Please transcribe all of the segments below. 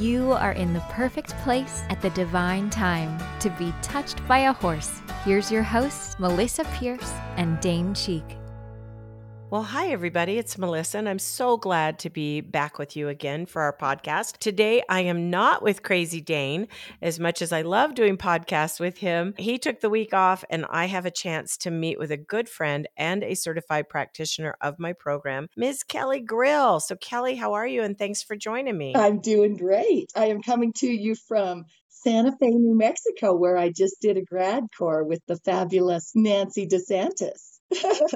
You are in the perfect place at the divine time to be touched by a horse. Here's your hosts, Melisa Pierce and Dane Cheek. Well, hi, everybody. It's Melisa, and I'm so glad to be back with you again for our podcast. Today, I am not with Crazy Dane. As much as I love doing podcasts with him, he took the week off, and I have a chance to meet with a good friend and a certified practitioner of my program, Ms. Kellie Grill. So, Kellie, how are you? And thanks for joining me. I'm doing great. I am coming to you from Santa Fe, New Mexico, where I just did a grad core with the fabulous Nancy DeSantis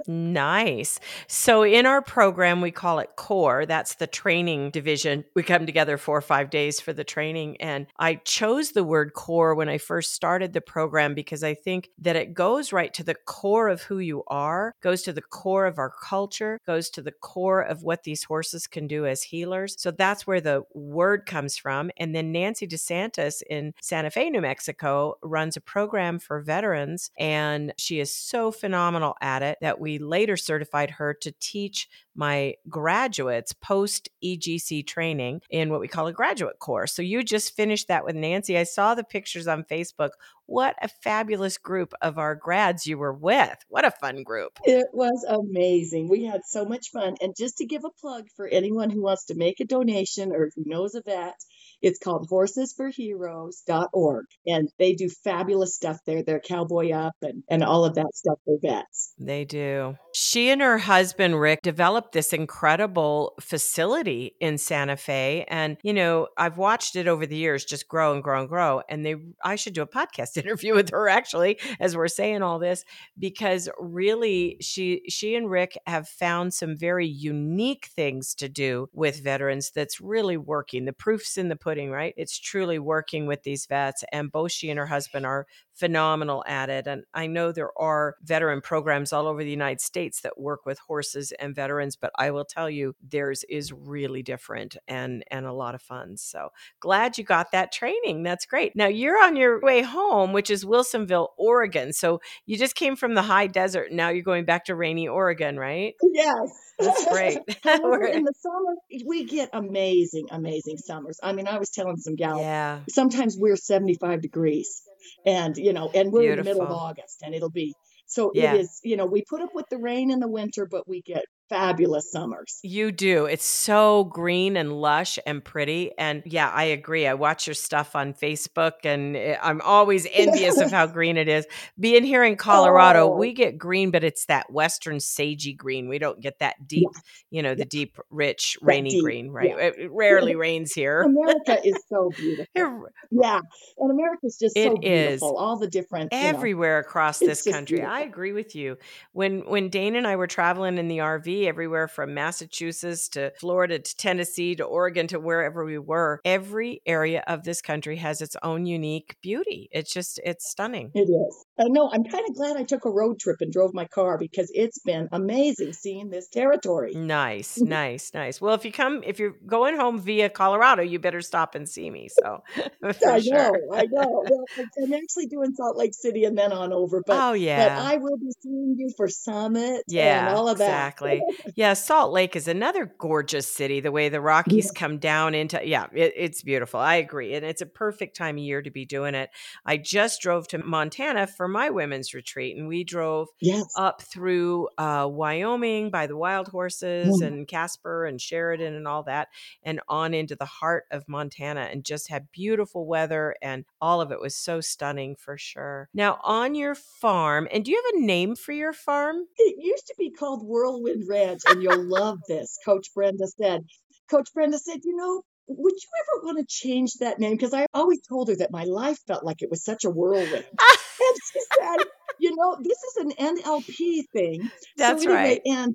nice. So, in our program, we call it CORE. That's the training division. We come together four or five days for the training. And I chose the word CORE when I first started the program because I think that it goes right to the core of who you are, goes to the core of our culture, goes to the core of what these horses can do as healers. So, that's where the word comes from. And then Nancy DeSantis in Santa Fe, New Mexico, runs a program for veterans. And she is so phenomenal at it it that we later certified her to teach my graduates post EGC training in what we call a graduate course. So you just finished that with Nancy. I saw the pictures on Facebook. What a fabulous group of our grads you were with. What a fun group. It was amazing. We had so much fun. And just to give a plug for anyone who wants to make a donation or who knows of that, it's called horsesforheroes.org. And they do fabulous stuff there. They're cowboy up and, and all of that stuff for vets. They do. She and her husband, Rick, developed this incredible facility in Santa Fe. And, you know, I've watched it over the years just grow and grow and grow. And they, I should do a podcast interview with her actually, as we're saying all this, because really she, she and Rick have found some very unique things to do with veterans that's really working. The proof's in the pudding, right? It's truly working with these vets. And both she and her husband are phenomenal at it. And I know there are veteran programs all over the United States that work with horses and veterans, but I will tell you theirs is really different and and a lot of fun. So glad you got that training. That's great. Now you're on your way home, which is Wilsonville, Oregon. So you just came from the high desert. Now you're going back to rainy Oregon, right? Yes. That's great. in the summer, we get amazing, amazing summers. I mean, I was telling some gals, yeah. sometimes we're 75 degrees and you know and we're Beautiful. in the middle of august and it'll be so yeah. it is you know we put up with the rain in the winter but we get fabulous summers. You do. It's so green and lush and pretty. And yeah, I agree. I watch your stuff on Facebook and eh, I'm always envious of how green it is. Being here in Colorado, oh. we get green, but it's that western sagey green. We don't get that deep, yeah. you know, the yeah. deep, rich, rainy deep. green, right? Yeah. It rarely rains here. America is so beautiful. yeah. And America is just so beautiful. Is. All the different everywhere know, across this country. I agree with you. When when Dane and I were traveling in the RV everywhere from Massachusetts to Florida to Tennessee to Oregon to wherever we were. Every area of this country has its own unique beauty. It's just, it's stunning. It is. Uh, I know. I'm kind of glad I took a road trip and drove my car because it's been amazing seeing this territory. Nice, nice, nice. Well, if you come, if you're going home via Colorado, you better stop and see me. So, I sure. know, I know. Well, I'm actually doing Salt Lake City and then on over. But, oh, yeah. But I will be seeing you for Summit yeah, and all of that. Exactly. Yeah, Salt Lake is another gorgeous city. The way the Rockies yeah. come down into, yeah, it, it's beautiful. I agree. And it's a perfect time of year to be doing it. I just drove to Montana for my women's retreat and we drove yes. up through uh, Wyoming by the wild horses mm. and Casper and Sheridan and all that and on into the heart of Montana and just had beautiful weather and all of it was so stunning for sure. Now, on your farm, and do you have a name for your farm? It used to be called Whirlwind Ranch and you'll love this. Coach Brenda said, Coach Brenda said, you know, would you ever want to change that name? Because I always told her that my life felt like it was such a whirlwind. and she said, you know, this is an NLP thing. That's so anyway, right. And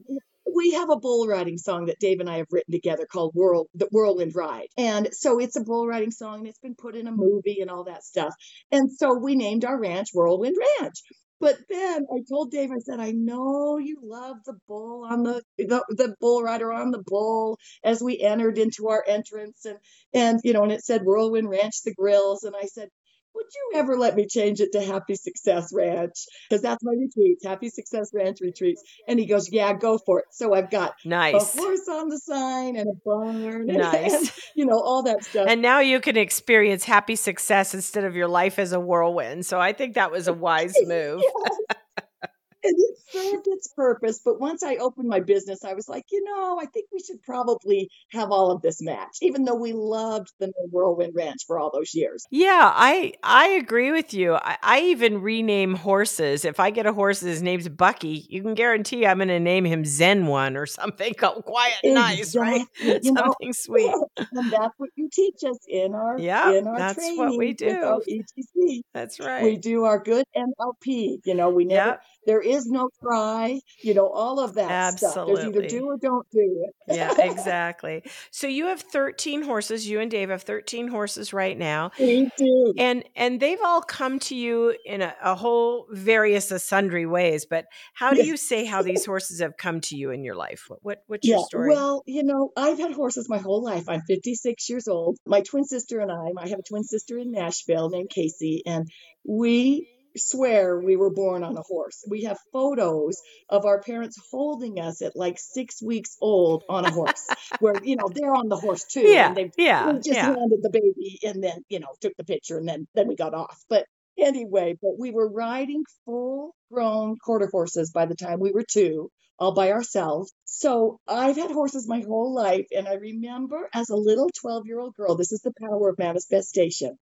we have a bull riding song that Dave and I have written together called Whirl the Whirlwind Ride. And so it's a bull riding song and it's been put in a movie and all that stuff. And so we named our ranch Whirlwind Ranch. But then I told Dave, I said, I know you love the bull on the, the the bull rider on the bull as we entered into our entrance and and you know, and it said Whirlwind Ranch the grills. And I said, would you ever let me change it to Happy Success Ranch? Because that's my retreats, Happy Success Ranch retreats. And he goes, Yeah, go for it. So I've got nice. a horse on the sign and a barn. Nice. And, you know, all that stuff. And now you can experience happy success instead of your life as a whirlwind. So I think that was a wise move. Yes it served its purpose. But once I opened my business, I was like, you know, I think we should probably have all of this match, even though we loved the Whirlwind Ranch for all those years. Yeah, I I agree with you. I, I even rename horses. If I get a horse his name's Bucky, you can guarantee I'm going to name him Zen One or something called quiet, exactly. nice, right? You something know, sweet. And that's what you teach us in our yeah, in our that's training. what we do. EGC. That's right. We do our good NLP. You know, we never. Yep there is no try, you know, all of that Absolutely. stuff. There's either do or don't do it. yeah, exactly. So you have 13 horses. You and Dave have 13 horses right now. We do. And and they've all come to you in a, a whole various sundry ways. But how do you say how these horses have come to you in your life? What, what what's yeah, your story? Well, you know, I've had horses my whole life. I'm 56 years old. My twin sister and I, I have a twin sister in Nashville named Casey, and we swear we were born on a horse. We have photos of our parents holding us at like six weeks old on a horse, where you know they're on the horse too. Yeah, and they yeah, just yeah. handed the baby and then you know took the picture and then then we got off. But anyway, but we were riding full grown quarter horses by the time we were two all by ourselves. So I've had horses my whole life. And I remember as a little 12 year old girl, this is the power of manifestation.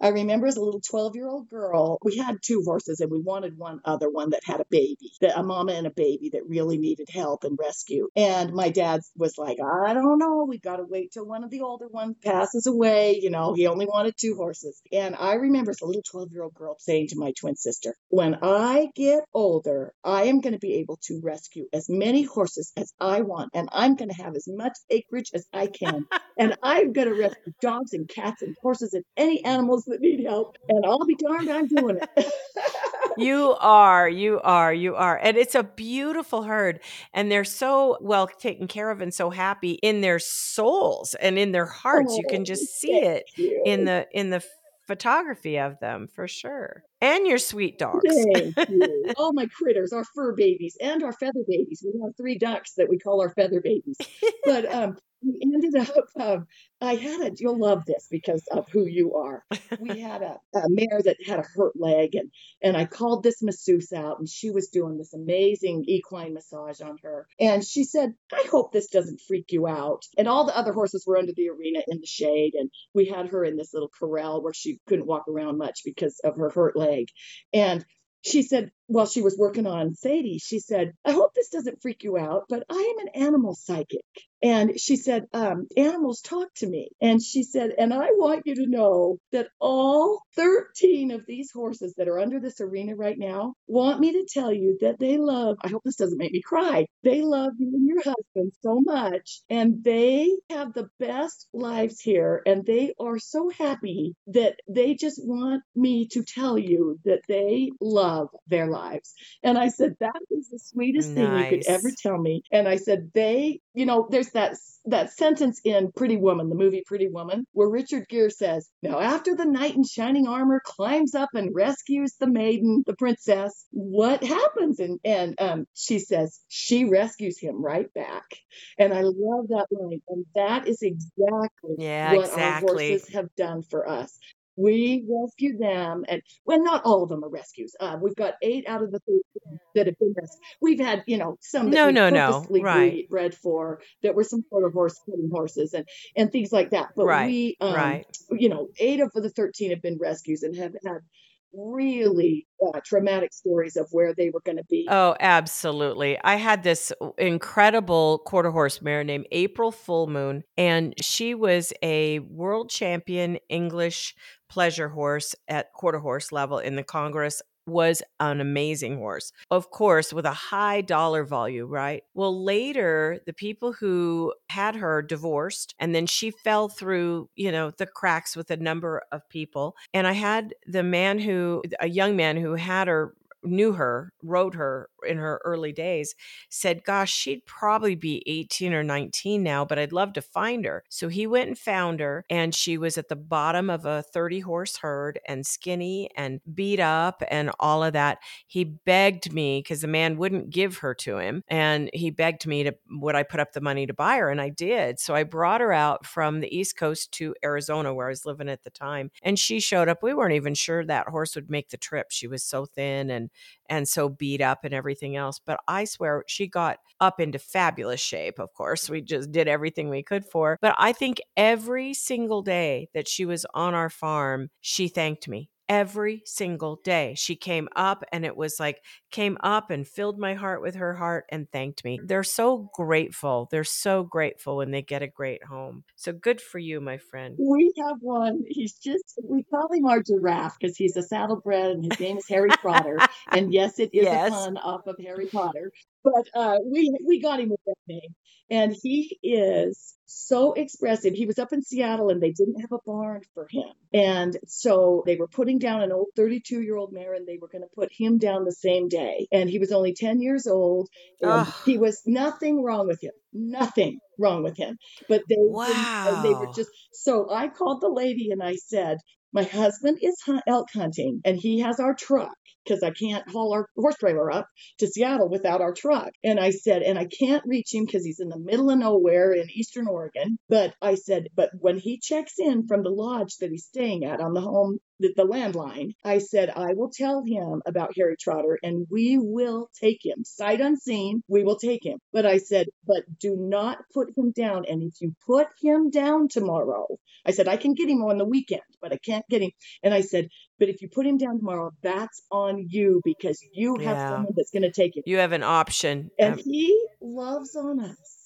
I remember as a little 12 year old girl, we had two horses and we wanted one other one that had a baby, that a mama and a baby that really needed help and rescue. And my dad was like, I don't know, we've got to wait till one of the older ones passes away. You know, he only wanted two horses. And I remember as a little 12 year old girl saying to my twin sister, when I get older, I am going to be able to rescue as many horses as I want, and I'm going to have as much acreage as I can. and I'm going to rescue dogs and cats and horses and any animals that need help. And I'll be darned, I'm doing it. you are, you are, you are. And it's a beautiful herd. And they're so well taken care of and so happy in their souls and in their hearts. Oh, you can oh, just see it you. in the in the photography of them for sure. And your sweet dogs. You. All my critters, our fur babies and our feather babies. We have three ducks that we call our feather babies. But um, we ended up um, i had a you'll love this because of who you are. We had a, a, mare that had a hurt leg and and i called this masseuse out and she was doing this amazing equine massage on her. And she said i hope this doesn't freak you out. And all the other horses were under the arena in the shade and we had her in this little corral where she couldn't walk around much because of her hurt leg. And she said while she was working on Sadie, she said, I hope this doesn't freak you out, but I am an animal psychic. And she said, um, animals talk to me. And she said, and I want you to know that all 13 of these horses that are under this arena right now want me to tell you that they love, I hope this doesn't make me cry, they love you and your husband so much. And they have the best lives here. And they are so happy that they just want me to tell you that they love their lives. And I said, that is the sweetest nice. thing you could ever tell me. And I said, they, you know, there's that that sentence in Pretty Woman, the movie Pretty Woman, where Richard Gere says, Now after the knight in shining armor climbs up and rescues the maiden, the princess, what happens? And and um, she says, she rescues him right back. And I love that line. And that is exactly yeah, what exactly. our horses have done for us. We rescue them, and well, not all of them are rescues. Uh, we've got eight out of the 13 that have been rescued. We've had, you know, some that no, we no, no, right. bred for that were some sort of horse horses and and things like that. But right, we, um, right. you know, eight of the 13 have been rescues and have had really uh, traumatic stories of where they were going to be. Oh, absolutely. I had this incredible quarter horse mare named April Full Moon, and she was a world champion English pleasure horse at quarter horse level in the Congress was an amazing horse. Of course, with a high dollar value, right? Well, later, the people who had her divorced, and then she fell through, you know, the cracks with a number of people. And I had the man who, a young man who had her knew her, rode her in her early days, said, Gosh, she'd probably be 18 or 19 now, but I'd love to find her. So he went and found her, and she was at the bottom of a 30 horse herd and skinny and beat up and all of that. He begged me because the man wouldn't give her to him. And he begged me to, would I put up the money to buy her? And I did. So I brought her out from the East Coast to Arizona, where I was living at the time. And she showed up. We weren't even sure that horse would make the trip. She was so thin and and so beat up and everything else. But I swear she got up into fabulous shape, of course. We just did everything we could for her. But I think every single day that she was on our farm, she thanked me every single day. She came up and it was like, came up and filled my heart with her heart and thanked me. They're so grateful. They're so grateful when they get a great home. So good for you, my friend. We have one. He's just, we call him our giraffe because he's a saddlebred and his name is Harry Trotter. and yes, it is yes. a pun off of Harry Potter. But uh, we we got him with that name, and he is so expressive. He was up in Seattle and they didn't have a barn for him. And so they were putting down an old 32 year old mare and they were going to put him down the same day. And he was only 10 years old. And he was nothing wrong with him. Nothing wrong with him. But they, wow. they were just, so I called the lady and I said, my husband is elk hunting and he has our truck because I can't haul our horse trailer up to Seattle without our truck. And I said, and I can't reach him because he's in the middle of nowhere in Eastern Oregon. But I said, but when he checks in from the lodge that he's staying at on the home the, the landline, I said, I will tell him about Harry Trotter and we will take him. Sight unseen, we will take him. But I said, but do not put him down. And if you put him down tomorrow, I said, I can get him on the weekend, but I can't get him. And I said, but if you put him down tomorrow, that's on you because you have yeah. someone that's going to take him. You have an option. And um, he loves on us.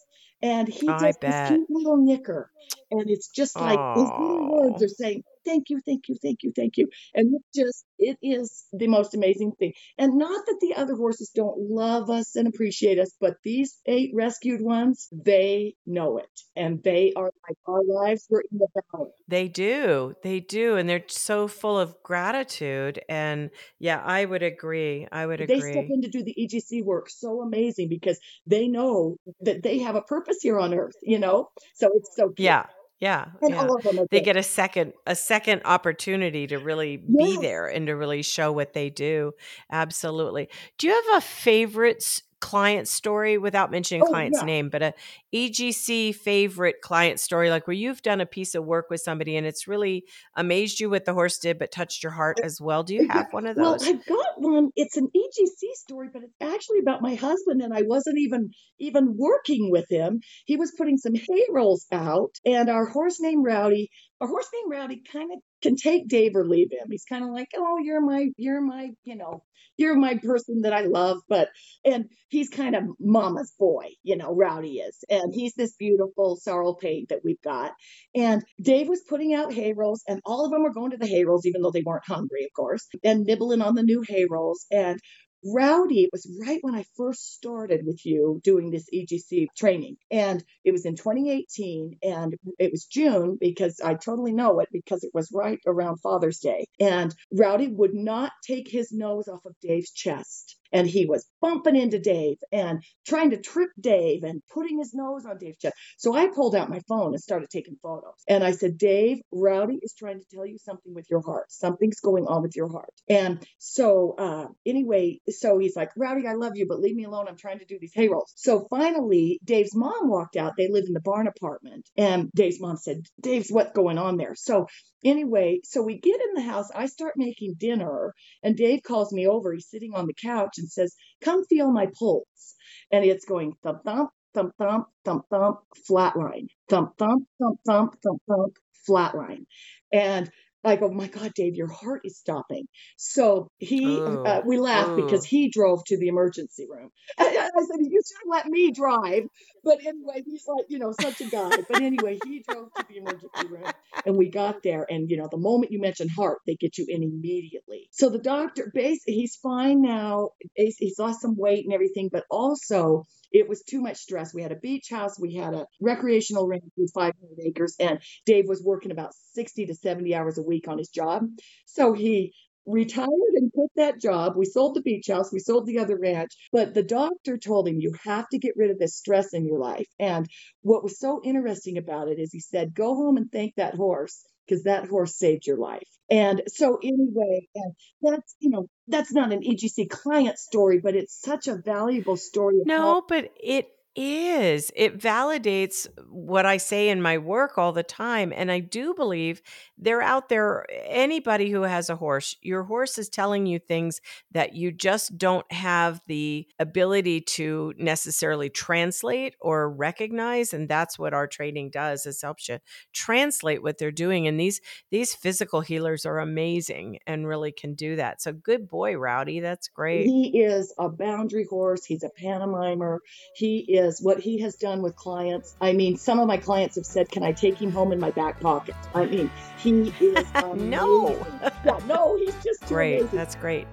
And he does this cute little nicker. And it's just like Aww. his little words are saying, thank you, thank you, thank you, thank you. And it just, it is the most amazing thing. And not that the other horses don't love us and appreciate us, but these eight rescued ones, they know it. And they are like our lives were in the balance. They do. They do. And they're so full of gratitude. And yeah, I would agree. I would agree. They step in to do the EGC work so amazing because they know that they have a purpose here on earth, you know? So it's so cute. Yeah. Yeah, yeah. they get a second a second opportunity to really yes. be there and to really show what they do. Absolutely. Do you have a favorite client story without mentioning oh, client's yeah. name, but a EGC favorite client story, like where you've done a piece of work with somebody and it's really amazed you what the horse did, but touched your heart as well. Do you have one of those? Well, I've got one. It's an EGC story, but it's actually about my husband, and I wasn't even even working with him. He was putting some hay rolls out, and our horse named Rowdy Our horse named Rowdy kind of can take Dave or leave him. He's kind of like, oh, you're my, you're my, you know, you're my person that I love. But, and he's kind of mama's boy, you know, Rowdy is. And he's this beautiful sorrel paint that we've got. And Dave was putting out hay rolls, and all of them were going to the hay rolls, even though they weren't hungry, of course, and nibbling on the new hay rolls. And Rowdy, it was right when I first started with you doing this EGC training. And it was in 2018 and it was June because I totally know it because it was right around Father's Day. And Rowdy would not take his nose off of Dave's chest and he was bumping into Dave and trying to trip Dave and putting his nose on Dave's chest. So I pulled out my phone and started taking photos. And I said, Dave, Rowdy is trying to tell you something with your heart. Something's going on with your heart. And so, uh, anyway, so he's like, Rowdy, I love you, but leave me alone. I'm trying to do these hay rolls. So finally, Dave's mom walked out. They live in the barn apartment. And Dave's mom said, Dave's what's going on there? So anyway, so we get in the house. I start making dinner, and Dave calls me over. He's sitting on the couch and says, Come feel my pulse. And it's going thump, thump, thump, thump, thump, thump, flatline, thump, thump, thump, thump, thump, thump, flatline. And I go, my God, Dave, your heart is stopping. So he, uh, oh, we laughed oh. because he drove to the emergency room. I, I said, you should let me drive. But anyway, he's like, you know, such a guy. But anyway, he drove to the emergency room and we got there. And, you know, the moment you mention heart, they get you in immediately. So the doctor, basically, he's fine now. He's lost some weight and everything, but also, it was too much stress. We had a beach house, we had a recreational ranch with 500 acres, and Dave was working about 60 to 70 hours a week on his job. So he retired and quit that job. We sold the beach house, we sold the other ranch, but the doctor told him, You have to get rid of this stress in your life. And what was so interesting about it is he said, Go home and thank that horse because that horse saved your life. And so anyway, and that's you know that's not an EGC client story, but it's such a valuable story. No, but it is. It validates what I say in my work all the time. And I do believe they're out there. Anybody who has a horse, your horse is telling you things that you just don't have the ability to necessarily translate or recognize. And that's what our training does is helps you translate what they're doing. And these these physical healers are amazing and really can do that. So good boy, Rowdy. That's great. He is a boundary horse. He's a pantomimer. He is is what he has done with clients. I mean, some of my clients have said, "Can I take him home in my back pocket?" I mean, he is no, yeah, no, he's just great. Amazing. That's great.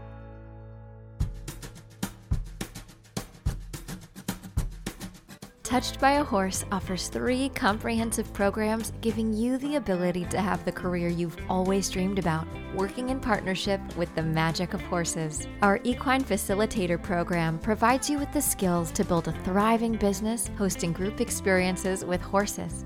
Touched by a Horse offers three comprehensive programs giving you the ability to have the career you've always dreamed about, working in partnership with the magic of horses. Our Equine Facilitator program provides you with the skills to build a thriving business hosting group experiences with horses.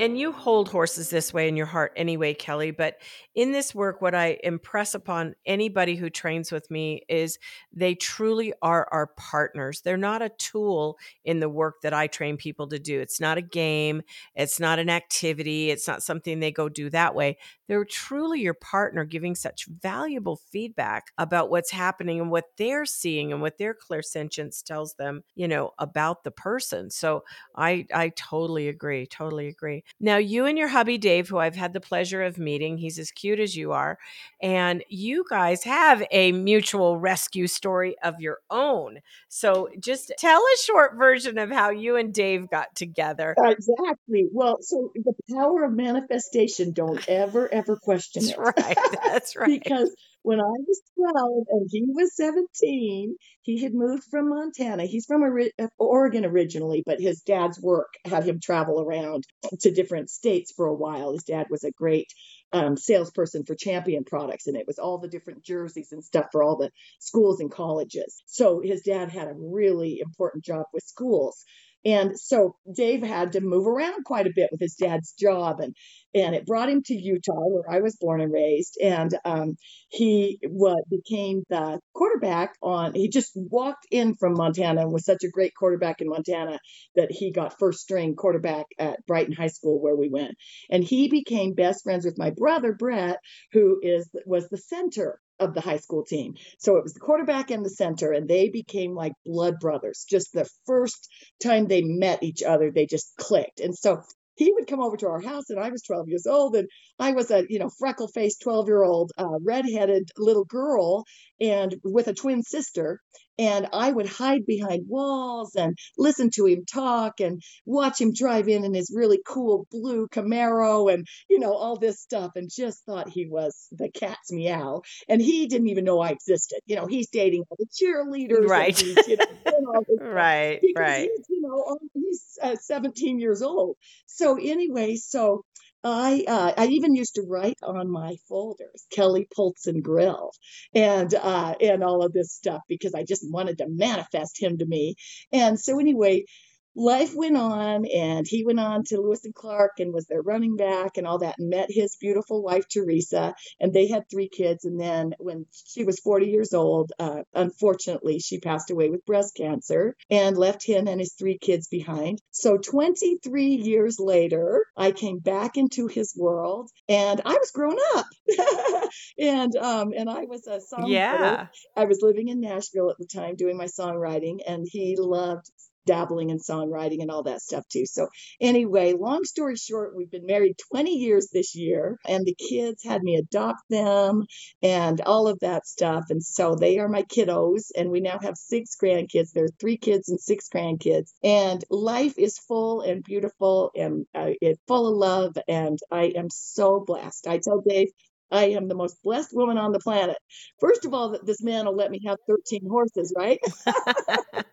And you hold horses this way in your heart anyway, Kellie. But in this work, what I impress upon anybody who trains with me is they truly are our partners. They're not a tool in the work that I train people to do. It's not a game, it's not an activity, it's not something they go do that way. They're truly your partner, giving such valuable feedback about what's happening and what they're seeing and what their clairsentience tells them, you know, about the person. So I I totally agree, totally agree. Now, you and your hubby, Dave, who I've had the pleasure of meeting, he's as cute as you are. And you guys have a mutual rescue story of your own. So just tell a short version of how you and Dave got together. Exactly. Well, so the power of manifestation, don't ever, ever question That's it. right. That's right. because when I was 12 and he was 17, he had moved from Montana. He's from uh, Oregon originally, but his dad's work had him travel around to different states for a while. His dad was a great um, salesperson for Champion products, and it was all the different jerseys and stuff for all the schools and colleges. So his dad had a really important job with schools. And so Dave had to move around quite a bit with his dad's job, and and it brought him to Utah, where I was born and raised. And um, he what became the quarterback on. He just walked in from Montana and was such a great quarterback in Montana that he got first string quarterback at Brighton High School, where we went. And he became best friends with my brother Brett, who is was the center of the high school team. So it was the quarterback and the center, and they became like blood brothers. Just the first time they met each other, they just clicked. And so he would come over to our house, and I was 12 years old, and I was a you know freckle faced 12 year old uh, redheaded little girl, and with a twin sister, and I would hide behind walls and listen to him talk and watch him drive in in his really cool blue Camaro and, you know, all this stuff and just thought he was the cat's meow. And he didn't even know I existed. You know, he's dating all the cheerleaders. Right. You know, right. Right. He's, you know, he's uh, 17 years old. So anyway, so I uh, I even used to write on my folders Kellie Polson Grill and uh, and all of this stuff because I just wanted to manifest him to me. And so anyway, life went on and he went on to Lewis and Clark and was their running back and all that and met his beautiful wife Teresa and they had three kids. And then when she was 40 years old uh, unfortunately she passed away with breast cancer and left him and his three kids behind. So 23 years later I came back into his world and I was grown up. And um and I was a songwriter. Yeah. I was living in Nashville at the time doing my songwriting and he loved dabbling in songwriting and all that stuff too. So anyway, long story short, we've been married 20 years this year and the kids had me adopt them and all of that stuff. And so they are my kiddos and we now have six grandkids. There are three kids and six grandkids and life is full and beautiful and uh, it's full of love. And I am so blessed. I tell Dave, I am the most blessed woman on the planet. First of all, that this man will let me have 13 horses, right?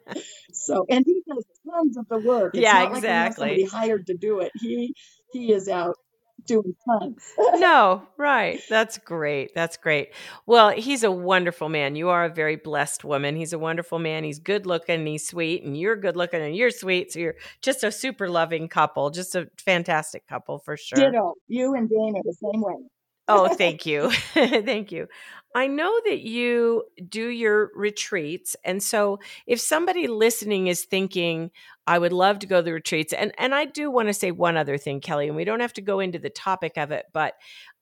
so, and he does tons of the work. It's yeah, exactly. Like hired to do it. He he is out doing tons. no, right. That's great. That's great. Well, he's a wonderful man. You are a very blessed woman. He's a wonderful man. He's good looking he's sweet, and you're good looking and you're sweet. So you're just a super loving couple, just a fantastic couple for sure. Ditto. You and Dana the same way. Oh, thank you. thank you. I know that you do your retreats. And so if somebody listening is thinking, I would love to go to the retreats, and, and I do want to say one other thing, Kellie, and we don't have to go into the topic of it, but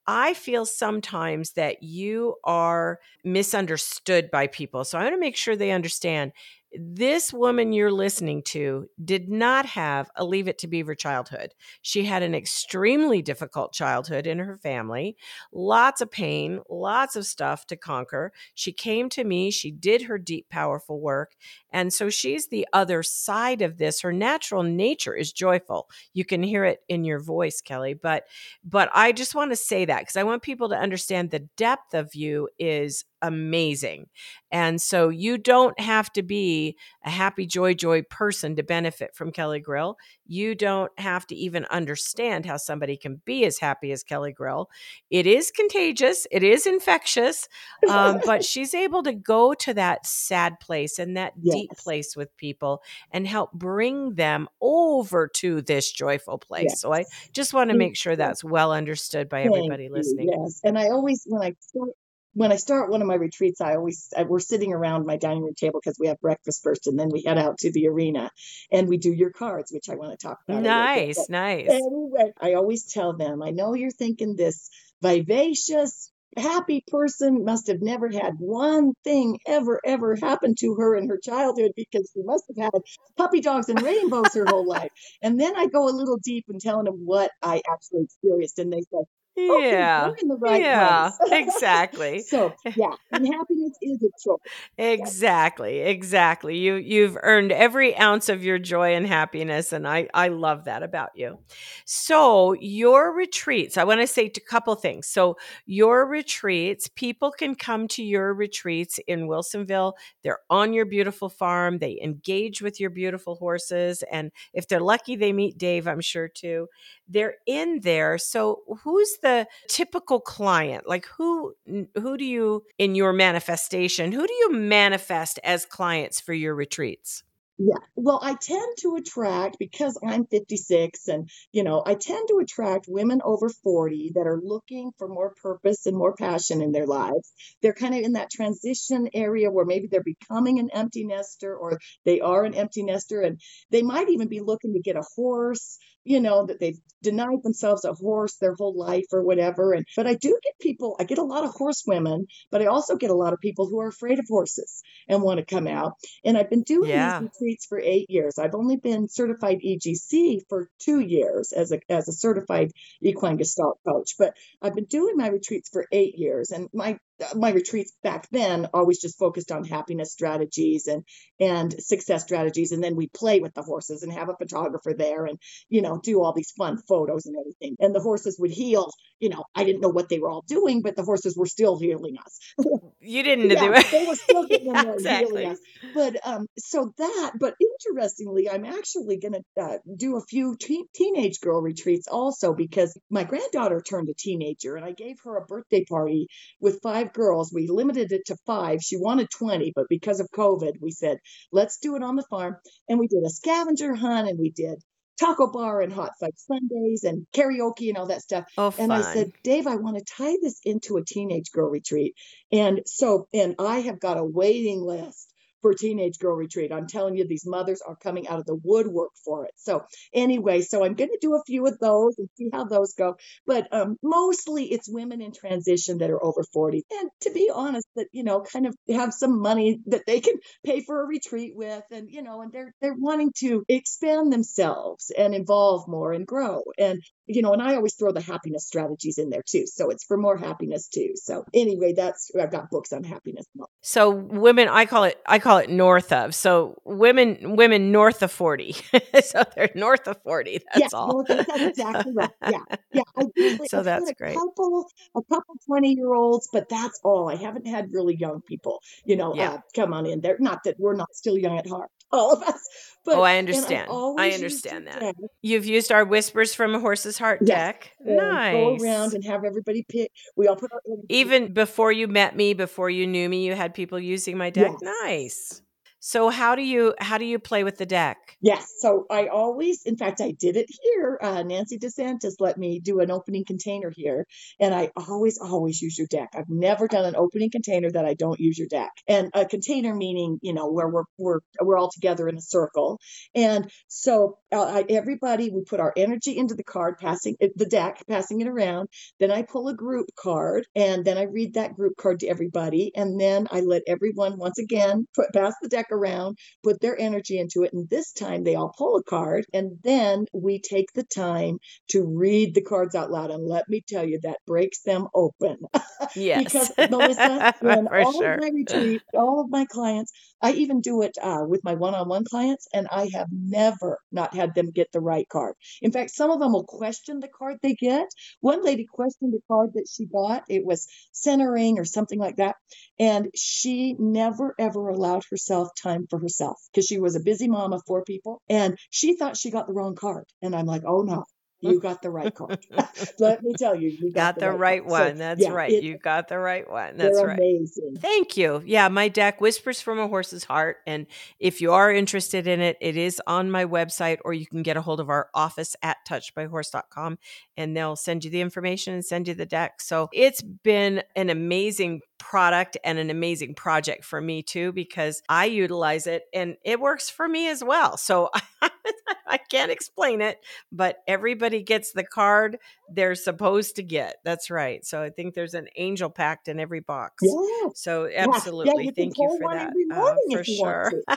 I feel sometimes that you are misunderstood by people. So I want to make sure they understand this woman you're listening to did not have a leave it to beaver childhood. She had an extremely difficult childhood in her family, lots of pain, lots of stuff to conquer. She came to me, she did her deep, powerful work. And so she's the other side of this. Her natural nature is joyful. You can hear it in your voice, Kellie. But but I just want to say that because I want people to understand the depth of you is amazing. And so you don't have to be a happy, joy, joy person to benefit from Kellie Grill. You don't have to even understand how somebody can be as happy as Kellie Grill. It is contagious, it is infectious, um, but she's able to go to that sad place and that yes. deep place with people and help bring them over to this joyful place. Yes. So I just want to make sure that's well understood by Thank everybody listening. Yes. And I always, when I start when I start one of my retreats, I always I, we're sitting around my dining room table because we have breakfast first, and then we head out to the arena, and we do your cards, which I want to talk about. Nice, nice. Anyway, I always tell them, I know you're thinking this vivacious, happy person must have never had one thing ever ever happen to her in her childhood because she must have had puppy dogs and rainbows her whole life. And then I go a little deep and telling them what I actually experienced, and they say, yeah. in the right yeah, exactly. so yeah, and happiness is a choice. Exactly, exactly. You you've earned every ounce of your joy and happiness, and I I love that about you. So your retreats, I want to say a couple things. So your retreats, people can come to your retreats in Wilsonville. They're on your beautiful farm. They engage with your beautiful horses, and if they're lucky, they meet Dave. I'm sure too. They're in there. So who's the typical client? Like who who do you in your manifestation, who do you manifest as clients for your retreats? Yeah. Well, I tend to attract because I'm 56 and, you know, I tend to attract women over 40 that are looking for more purpose and more passion in their lives. They're kind of in that transition area where maybe they're becoming an empty nester or they are an empty nester and they might even be looking to get a horse you know, that they've denied themselves a horse their whole life or whatever. And but I do get people, I get a lot of horse women, but I also get a lot of people who are afraid of horses and want to come out. And I've been doing yeah. these retreats for eight years. I've only been certified EGC for two years as a as a certified equine gestalt coach, but I've been doing my retreats for eight years. And my my retreats back then always just focused on happiness strategies and and success strategies and then we play with the horses and have a photographer there and you know do all these fun photos and everything and the horses would heal you know i didn't know what they were all doing but the horses were still healing us you didn't yeah, do it they were still getting yeah, exactly. healing us but um so that but interestingly i'm actually going to uh, do a few te- teenage girl retreats also because my granddaughter turned a teenager and i gave her a birthday party with five girls. We limited it to five. She wanted 20, but because of COVID, we said, let's do it on the farm. And we did a scavenger hunt and we did taco bar and hot fudge sundaes and karaoke and all that stuff. Oh, and I said, Dave, I want to tie this into a teenage girl retreat. And so, and I have got a waiting list for Teenage Girl Retreat. I'm telling you, these mothers are coming out of the woodwork for it. So anyway, so I'm going to do a few of those and see how those go. But um, mostly it's women in transition that are over 40. And to be honest, that, you know, kind of have some money that they can pay for a retreat with. And, you know, and they're, they're wanting to expand themselves and evolve more and grow. And you know, and I always throw the happiness strategies in there too. So it's for more happiness too. So anyway, that's I've got books on happiness. So women, I call it I call it north of. So women women north of forty. so they're north of forty. That's yeah, all. Well, that's exactly right. Yeah, yeah. Usually, so I've that's a great. Couple, a couple twenty year olds, but that's all. I haven't had really young people. You know, Yeah. uh, come on in there. Not that we're not still young at heart, all of us. But oh, I understand. I understand that. You've used our whispers from a heart Yes, deck. and nice. go around and have everybody pick. We all put our Even before you met me, before you knew me, you had people using my deck. Yes. Nice. So how do you how do you play with the deck? Yes. So I always, in fact, I did it here. Uh, Nancy DeSantis let me do an opening container here. And I always, always use your deck. I've never done an opening container that I don't use your deck. And a container meaning, you know, where we're, we're, we're all together in a circle. And so uh, I, everybody, we put our energy into the card, passing the deck, passing it around. Then I pull a group card and then I read that group card to everybody. And then I let everyone once again put, pass the deck around put their energy into it. And this time they all pull a card. And then we take the time to read the cards out loud. And let me tell you, that breaks them open. Yes. because Melisa, in all sure. of my retreats, all of my clients, I even do it uh, with my one-on-one clients, and I have never not had them get the right card. In fact, some of them will question the card they get. One lady questioned the card that she got; it was centering or something like that, and she never ever allowed herself time for herself because she was a busy mom of four people, and she thought she got the wrong card. And I'm like, oh no. You got the right card. Let me tell you, you got the right card. So, one. That's yeah, right. it- you got the right one. That's right. amazing. Thank you. Yeah, my deck, Whispers from a Horse's Heart. And if you are interested in it, it is on my website, or you can get a hold of our office at touchedbyhorse.com and they'll send you the information and send you the deck. So it's been an amazing product and an amazing project for me too, because I utilize it and it works for me as well. So I can't explain it, but everybody gets the card they're supposed to get. That's right. So I think there's an angel pact in every box. Yeah. So Yeah, absolutely, you can thank you for that. uh, for if you want sure.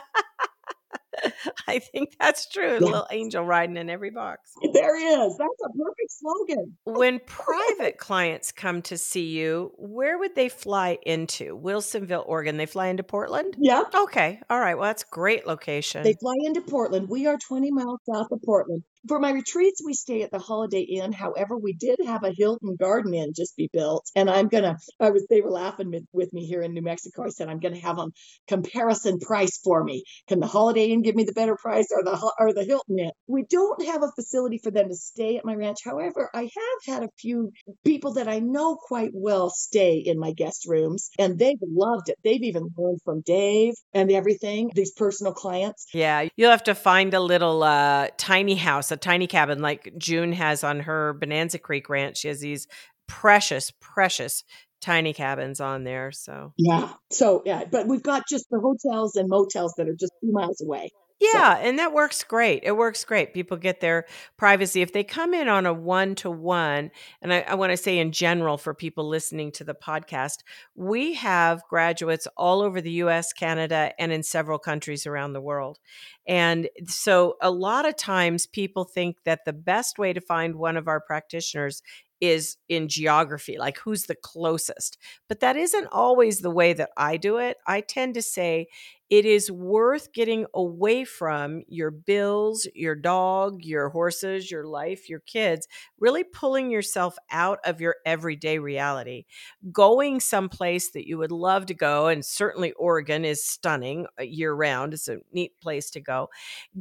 I think that's true. A Yeah. little angel riding in every box. There is. That's a perfect slogan. When private clients come to see you, where would they fly into? Wilsonville, Oregon. They fly into Portland? Yeah. Okay. All right. Well, that's a great location. They fly into Portland. We are 20 miles south of Portland. For my retreats, we stay at the Holiday Inn. However, we did have a Hilton Garden Inn just be built, and I'm gonna. I was. They were laughing with, me here in New Mexico. I said I'm gonna have them comparison price for me. Can the Holiday Inn give me the better price, or the or the Hilton Inn? We don't have a facility for them to stay at my ranch. However, I have had a few people that I know quite well stay in my guest rooms, and they've loved it. They've even learned from Dave and everything. These personal clients. Yeah, you'll have to find a little uh, tiny house, a tiny cabin like June has on her Bonanza Creek ranch. She has these precious, precious tiny cabins on there. So, Yeah. So yeah, but we've got just the hotels and motels that are just two miles away. Yeah, and that works great. It works great. People get their privacy. If they come in on a one to one, and I, I want to say in general for people listening to the podcast, we have graduates all over the US, Canada, and in several countries around the world. And so a lot of times people think that the best way to find one of our practitioners is in geography, like who's the closest. But that isn't always the way that I do it. I tend to say it is worth getting away from your bills, your dog, your horses, your life, your kids, really pulling yourself out of your everyday reality. Going someplace that you would love to go, and certainly Oregon is stunning uh, year round. It's a neat place to go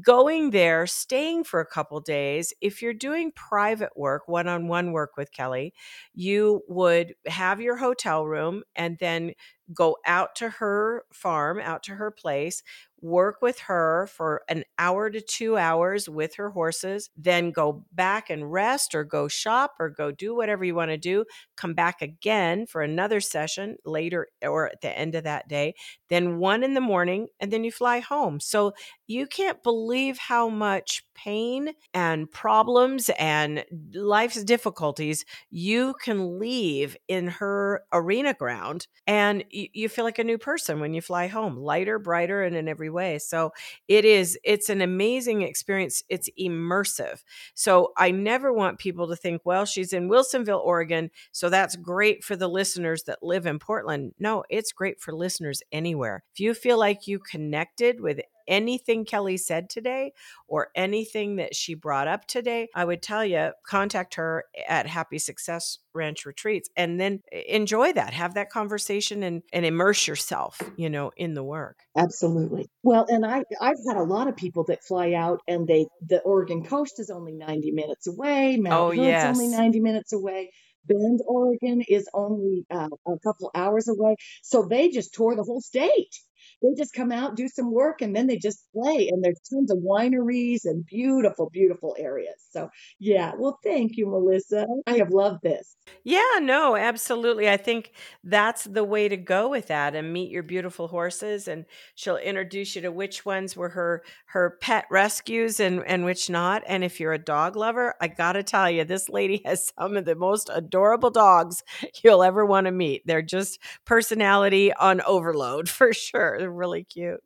going there, staying for a couple days. If you're doing private work, one on one work with Kellie, you would have your hotel room and then go out to her farm, out to her place. Work with her for an hour to two hours with her horses, then go back and rest or go shop or go do whatever you want to do, come back again for another session later or at the end of that day, then one in the morning, and then you fly home. So you can't believe how much pain and problems and life's difficulties you can leave in her arena ground and you, feel like a new person when you fly home lighter brighter and in every way so it is it's an amazing experience it's immersive so i never want people to think well she's in wilsonville oregon so that's great for the listeners that live in portland. No it's great for listeners anywhere. If you feel like you connected with anything Kellie said today or anything that she brought up today, I would tell you contact her at Happy Success Ranch Retreats and then enjoy that, have that conversation and, and immerse yourself, you know, in the work. Absolutely. Well, and I I've had a lot of people that fly out and they the Oregon coast is only 90 minutes away, Mount oh, Hood's yes. only 90 minutes away. Bend, Oregon is only uh, a couple hours away. So they just tour the whole state they just come out, do some work, and then they just play. And there's tons of wineries and beautiful, beautiful areas. So, yeah. Well, thank you, Melisa. I have loved this. Yeah, no, absolutely. I think that's the way to go with that and meet your beautiful horses and she'll introduce you to which ones were her her pet rescues and and which not. And if you're a dog lover, I got to tell you this lady has some of the most adorable dogs you'll ever want to meet. They're just personality on overload for sure. Really cute.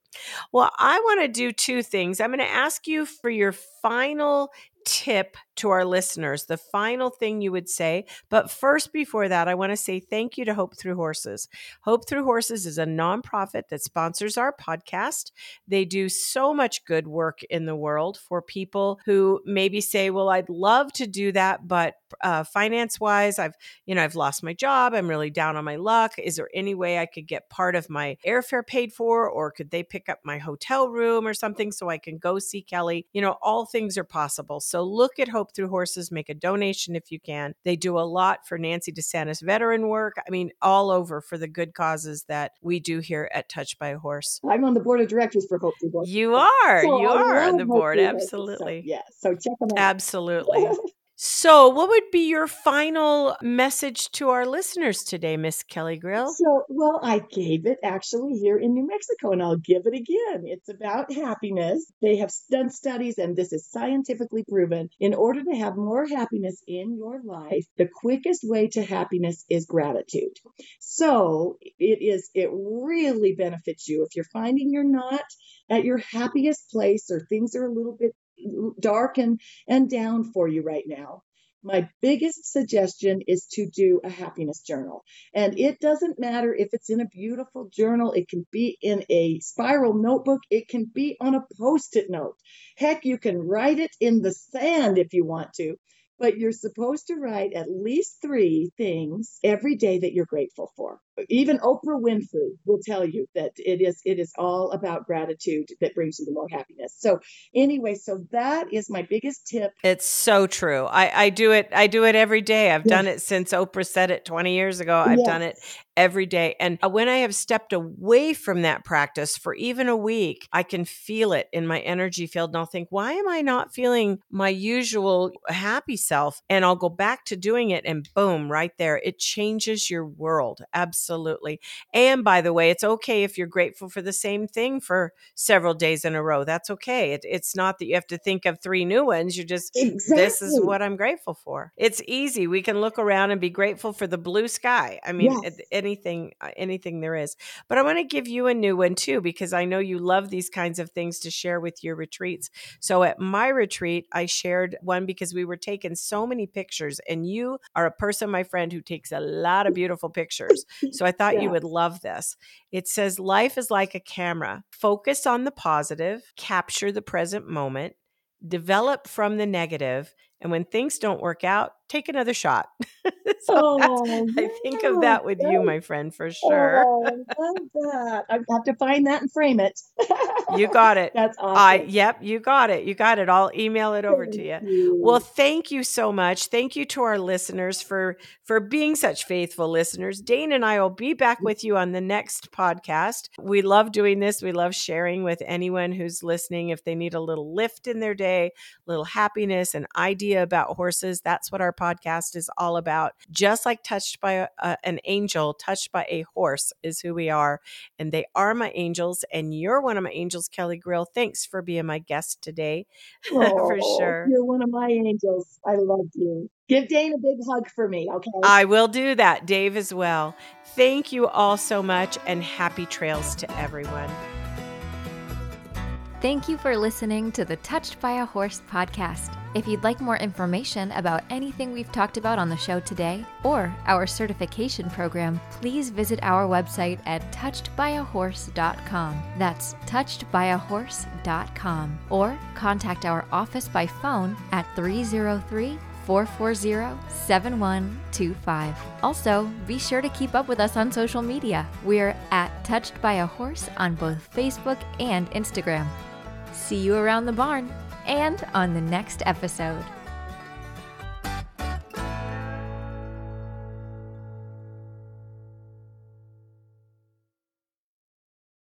Well, I want to do two things. I'm going to ask you for your final tip to our listeners, the final thing you would say. But first, before that, I want to say thank you to Hope Through Horses. Hope Through Horses is a nonprofit that sponsors our podcast. They do so much good work in the world for people who maybe say, "Well, I'd love to do that, but uh, finance wise, I've you know I've lost my job. I'm really down on my luck. Is there any way I could get part of my airfare paid for, or could they pick up my hotel room or something so I can go see Kellie?" You know, all things are possible. So look at Hope Through Horses, make a donation if you can. They do a lot for Nancy DeSantis veteran work. I mean, all over for the good causes that we do here at Touch by a Horse. I'm on the board of directors for Hope Through Horses. You are. So you I are on the board. Horses. So, Absolutely. yeah. So check them out. Absolutely. So, what would be your final message to our listeners today, Miss Kellie uh, Grill? So, well, I gave it actually here in New Mexico, and I'll give it again. It's about happiness. They have done studies, and this is scientifically proven. In order to have more happiness in your life, the quickest way to happiness is gratitude. So, it is, it really benefits you if you're finding you're not at your happiest place or things are a little bit dark and, and down for you right now my biggest suggestion is to do a happiness journal. And it doesn't matter if it's in a beautiful journal, it can be in a spiral notebook, it can be on a post it note. Heck, you can write it in the sand if you want to. But you're supposed to write at least three things every day that you're grateful for. Even Oprah Winfrey will tell you that it is it is all about gratitude that brings you the more happiness. So anyway, so that is my biggest tip. It's so true. I, I do it. I do it every day. I've Yes. done it since Oprah said it 20 years ago. I've done it every day. And uh, when I have stepped away from that practice for even a week, I can feel it in my energy field. And I'll think, why am I not feeling my usual happy self? And I'll go back to doing it, and boom, right there. It changes your world. Absolutely. And by the way, it's okay if you're grateful for the same thing for several days in a row. That's okay. It, it's not that you have to think of three new ones. You're just, Exactly. this is what I'm grateful for. It's easy. We can look around and be grateful for the blue sky. I mean, Yes. anything, uh, anything there is. But I want to give you a new one too, because I know you love these kinds of things to share with your retreats. So at my retreat, I shared one because we were taking so many pictures, and you are a person, my friend, who takes a lot of beautiful pictures. So I thought you would love this. It says, Life is like a camera. Focus on the positive, capture the present moment, develop from the negative, and when things don't work out, take another shot. so Oh, I think of that with you, my friend, for sure. Oh, I love that. I have to find that and frame it. You got it. That's awesome. I yep, you got it. You got it. I'll email it over Thank to you. you. Well, thank you so much. Thank you to our listeners for for being such faithful listeners. Dane and I will be back mm. with you on the next podcast. We love doing this. We love sharing with anyone who's listening if they need a little lift in their day, a little happiness, an idea about horses. That's what our podcast is all about. Just like touched by a, an angel, touched by a horse is who we are, and they are my angels and you're one of my angels, Kellie Grill. Thanks for being my guest today. for Oh, sure. You're one of my angels. I love you. Give Dane a big hug for me, okay? I will do that, Dave, as well. Thank you all so much and happy trails to everyone. Thank you for listening to the Touched by a Horse podcast. If you'd like more information about anything we've talked about on the show today or our certification program, please visit our website at touchedbyahorse.com. That's touchedbyahorse.com. Or contact our office by phone at 303 440 7125. Also, be sure to keep up with us on social media. We're at Touched by a Horse on both Facebook and Instagram. See you around the barn and on the next episode.